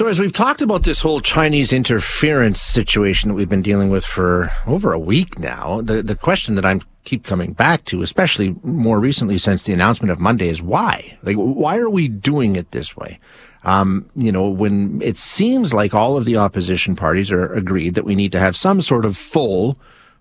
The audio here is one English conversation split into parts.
So, as we've talked about this whole Chinese interference situation that we've been dealing with for over a week now, the, the question that I'm keep coming back to, especially more recently since the announcement of Monday, is why? Like, why are we doing it this way? Um, you know, when it seems like all of the opposition parties are agreed that we need to have some sort of full,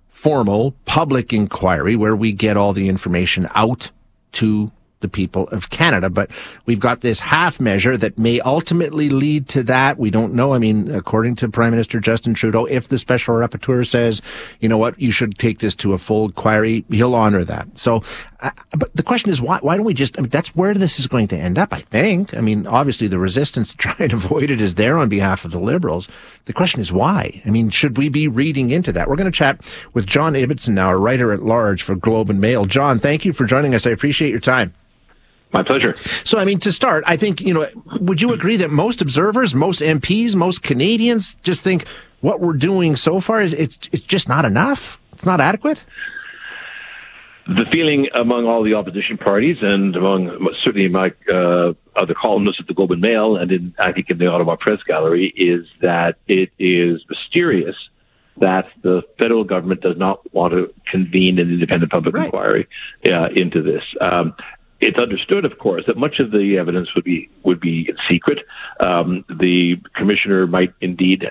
formal, public inquiry where we get all the information out to the people of Canada. But we've got this half measure that may ultimately lead to that. We don't know. I mean, according to Prime Minister Justin Trudeau, if the special rapporteur says, you know what, you should take this to a full inquiry, he'll honor that. So, uh, but the question is, why, why don't we just, I mean, that's where this is going to end up, I think. I mean, obviously the resistance to try and avoid it is there on behalf of the Liberals. The question is why? I mean, should we be reading into that? We're going to chat with John Ibbitson now, a writer at large for Globe and Mail. John, thank you for joining us. I appreciate your time. My pleasure. So, I mean, to start, I think, you know, would you agree that most observers, most MPs, most Canadians just think what we're doing so far is it's, it's just not enough? It's not adequate? The feeling among all the opposition parties and among certainly my uh, other columnists at the Globe and Mail and in, I think in the Ottawa Press Gallery is that it is mysterious that the federal government does not want to convene an independent public right. inquiry uh, into this. Um, it's understood, of course, that much of the evidence would be would be secret. Um, the commissioner might indeed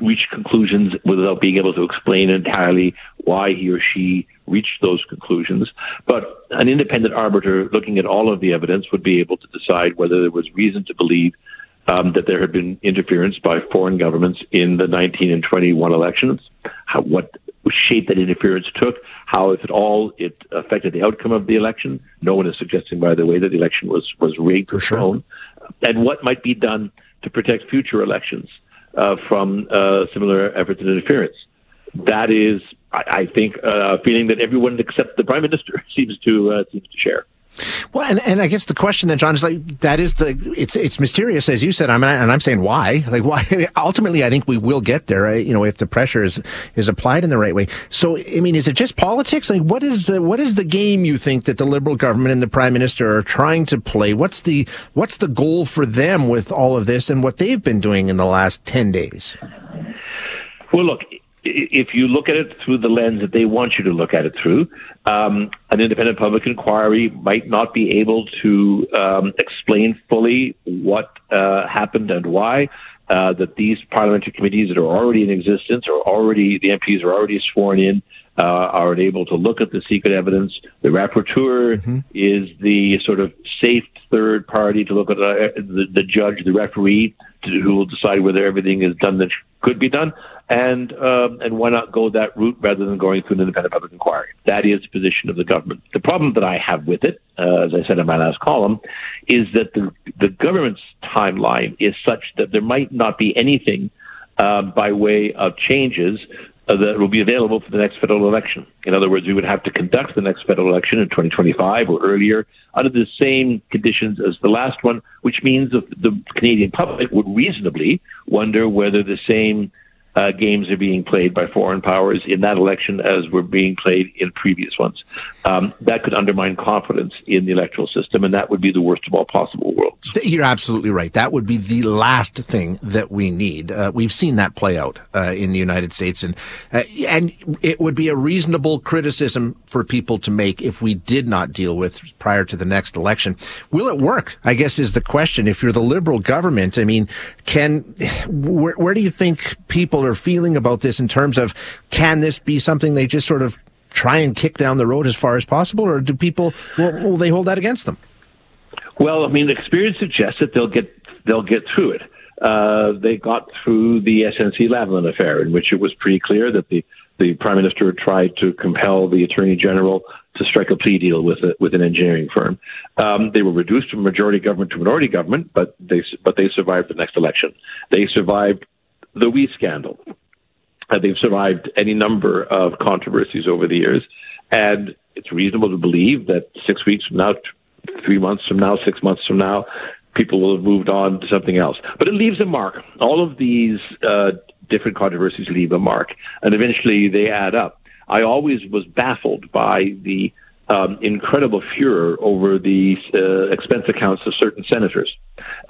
reach conclusions without being able to explain entirely why he or she reached those conclusions. But an independent arbiter looking at all of the evidence would be able to decide whether there was reason to believe um, that there had been interference by foreign governments in the 19 and 21 elections, how, what shape that interference took, how, if at all, it affected the outcome of the election. No one is suggesting, by the way, that the election was, was rigged or shown, and what might be done to protect future elections uh, from uh, similar efforts at interference. That is, I, I think, uh, a feeling that everyone except the prime minister seems to uh, seems to share. Well, and, and I guess the question that John is like, that is the, it's, it's mysterious, as you said. I'm, and I'm saying why? Like, why? Ultimately, I think we will get there, right? you know, if the pressure is, is applied in the right way. So, I mean, is it just politics? Like, what is the, what is the game you think that the Liberal government and the Prime Minister are trying to play? What's the, what's the goal for them with all of this and what they've been doing in the last 10 days? Well, look, if you look at it through the lens that they want you to look at it through, um, an independent public inquiry might not be able to um, explain fully what uh, happened and why. Uh, that these parliamentary committees that are already in existence or already the MPs are already sworn in uh, are able to look at the secret evidence. The rapporteur mm-hmm. is the sort of safe third party to look at uh, the, the judge, the referee, to, who will decide whether everything is done that could be done and um, and why not go that route rather than going through an independent public inquiry? That is the position of the government. The problem that I have with it, uh, as I said in my last column, is that the the government's timeline is such that there might not be anything uh, by way of changes Uh, that will be available for the next federal election. In other words, we would have to conduct the next federal election in 2025 or earlier under the same conditions as the last one, which means that the Canadian public would reasonably wonder whether the same uh, games are being played by foreign powers in that election as were being played in previous ones. Um, that could undermine confidence in the electoral system, and that would be the worst of all possible worlds. You're absolutely right. That would be the last thing that we need. Uh, we've seen that play out uh, in the United States, and uh, and it would be a reasonable criticism for people to make if we did not deal with prior to the next election. Will it work? I guess is the question. If you're the Liberal government, I mean, can where, where do you think people people are feeling about this in terms of can this be something they just sort of try and kick down the road as far as possible, or do people will, will they hold that against them? Well, I mean, experience suggests that they'll get they'll get through it. Uh, they got through the SNC Lavalin affair, in which it was pretty clear that the the prime minister tried to compel the attorney general to strike a plea deal with a, with an engineering firm. Um, they were reduced from majority government to minority government, but they but they survived the next election. They survived the WE scandal. Uh, they've survived any number of controversies over the years, and it's reasonable to believe that six weeks from now, three months from now, six months from now, people will have moved on to something else. But it leaves a mark. All of these uh, different controversies leave a mark, and eventually they add up. I always was baffled by the um, incredible furor over the uh, expense accounts of certain senators,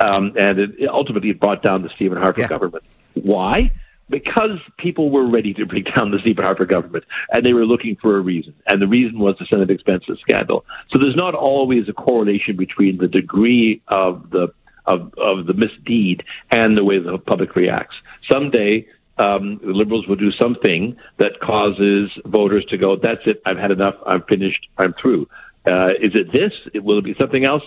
um, and it, it brought down the Stephen Harper yeah. government. Why? Because people were ready to bring down the Stephen Harper government, and they were looking for a reason, and the reason was the Senate expenses scandal. So there's not always a correlation between the degree of the of, of the misdeed and the way the public reacts. Someday um, the Liberals will do something that causes voters to go, that's it, I've had enough, I'm finished, I'm through. Uh, is it this? Will it be something else?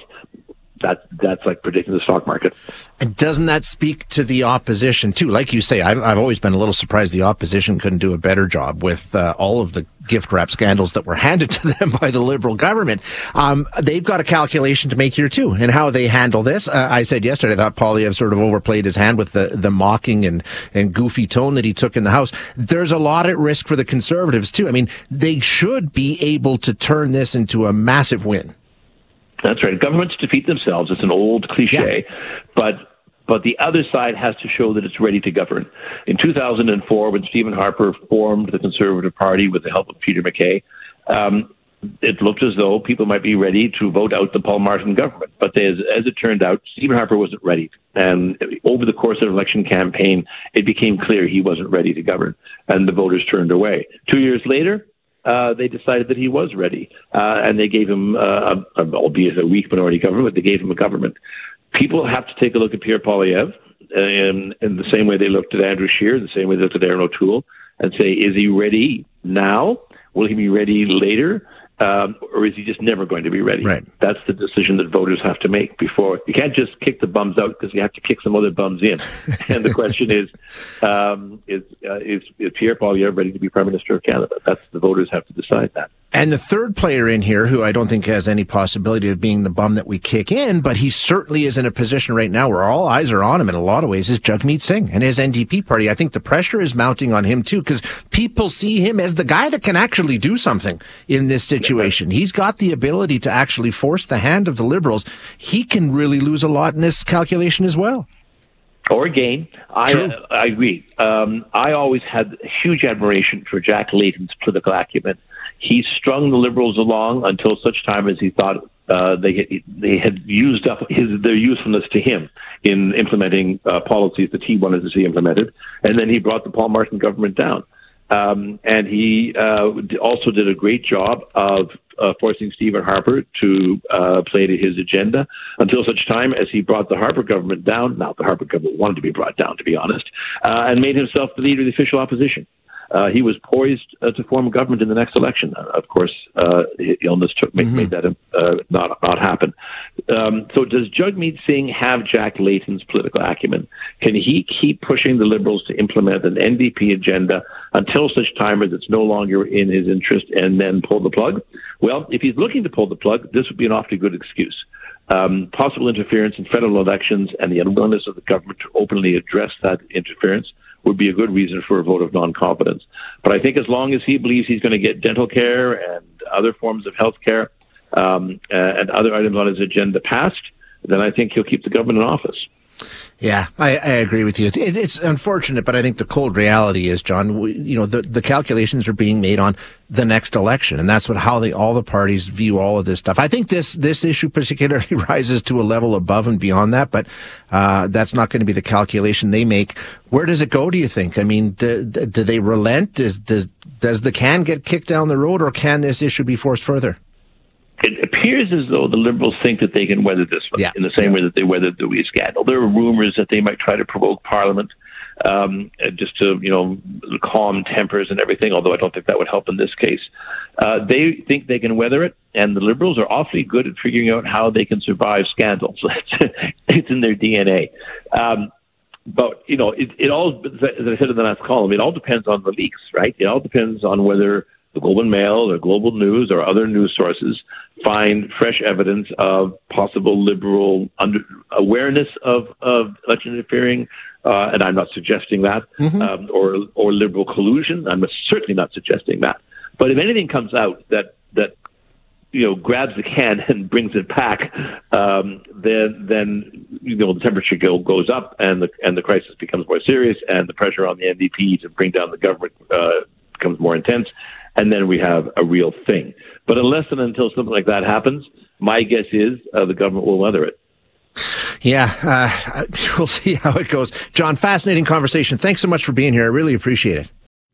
That that's like predicting the stock market. And doesn't that speak to the opposition too? Like you say, I've, I've always been a little surprised the opposition couldn't do a better job with uh, all of the gift wrap scandals that were handed to them by the Liberal government. Um, they've got a calculation to make here too, and how they handle this. Uh, I said yesterday, I thought Poilievre sort of overplayed his hand with the the mocking and and goofy tone that he took in the House. There's a lot at risk for the Conservatives too. I mean, they should be able to turn this into a massive win. That's right. Governments defeat themselves. It's an old cliche, yeah. but but the other side has to show that it's ready to govern. In 2004, when Stephen Harper formed the Conservative Party with the help of Peter MacKay, um, it looked as though people might be ready to vote out the Paul Martin government. But they, as, as, it turned out, Stephen Harper wasn't ready. And over the course of the election campaign, it became clear he wasn't ready to govern, and the voters turned away. Two years later, uh, they decided that he was ready, uh, and they gave him, uh, a, albeit a weak minority government, but they gave him a government. People have to take a look at Pierre Poilievre in, in the same way they looked at Andrew Scheer, the same way they looked at Erin O'Toole, and say, is he ready now? Will he be ready later? Um, or is he just never going to be ready? Right. That's the decision that voters have to make before. You can't just kick the bums out because you have to kick some other bums in. and the question is, um, is, uh, is, is Pierre Poilievre ready to be Prime Minister of Canada? That's the voters have to decide that. And the third player in here, who I don't think has any possibility of being the bum that we kick in, but he certainly is in a position right now where all eyes are on him in a lot of ways, is Jagmeet Singh and his NDP party. I think the pressure is mounting on him too, because people see him as the guy that can actually do something in this situation. He's got the ability to actually force the hand of the Liberals. He can really lose a lot in this calculation as well or gain. I, uh, I agree. Um, I always had huge admiration for Jack Layton's political acumen he strung the liberals along until such time as he thought uh, they they had used up his their usefulness to him in implementing uh, policies that he wanted to see implemented, and then he brought the Paul Martin government down. Um, and he uh, also did a great job of uh, forcing Stephen Harper to uh, play to his agenda until such time as he brought the Harper government down. Now, the Harper government wanted to be brought down, to be honest, uh, and made himself the leader of the official opposition uh, he was poised uh, to form a government in the next election. Uh, of course, uh, illness took mm-hmm. made that uh, not not happen. Um, so, does Jagmeet Singh have Jack Layton's political acumen? Can he keep pushing the Liberals to implement an NDP agenda until such time as it's no longer in his interest, and then pull the plug? Well, if he's looking to pull the plug, this would be an awfully good excuse. Um, possible interference in federal elections and the unwillingness of the government to openly address that interference would be a good reason for a vote of non confidence. But I think as long as he believes he's going to get dental care and other forms of health care um, and other items on his agenda passed, then I think he'll keep the government in office. Yeah, I, I agree with you. It's, it's, unfortunate, but I think the cold reality is, John, we, you know, the, the calculations are being made on the next election, and that's what how they all the parties view all of this stuff. I think this this issue particularly rises to a level above and beyond that, but uh, that's not going to be the calculation they make. Where does it go? Do you think? I mean, do, do they relent? Does does does the can get kicked down the road, or can this issue be forced further? It appears as though the Liberals think that they can weather this one yeah. in the same way that they weathered the WE scandal. There are rumors that they might try to prorogue Parliament um, just to, you know, calm tempers and everything, although I don't think that would help in this case. Uh, they think they can weather it, and the Liberals are awfully good at figuring out how they can survive scandals. it's in their DNA. Um, but you know, it, it all, as I said in the last column, it all depends on the leaks, right? It all depends on whether the Globe and Mail or Global News or other news sources find fresh evidence of possible liberal under, awareness of, of election interfering, uh, and I'm not suggesting that, mm-hmm. um, or or liberal collusion. I'm certainly not suggesting that. But if anything comes out that that you know grabs the can and brings it back, um, then then you know the temperature go, goes up and the and the crisis becomes more serious, and the pressure on the NDP to bring down the government uh, becomes more intense and then we have a real thing. But unless and until something like that happens, my guess is uh, the government will weather it. Yeah, uh, we'll see how it goes. John, fascinating conversation. Thanks so much for being here. I really appreciate it.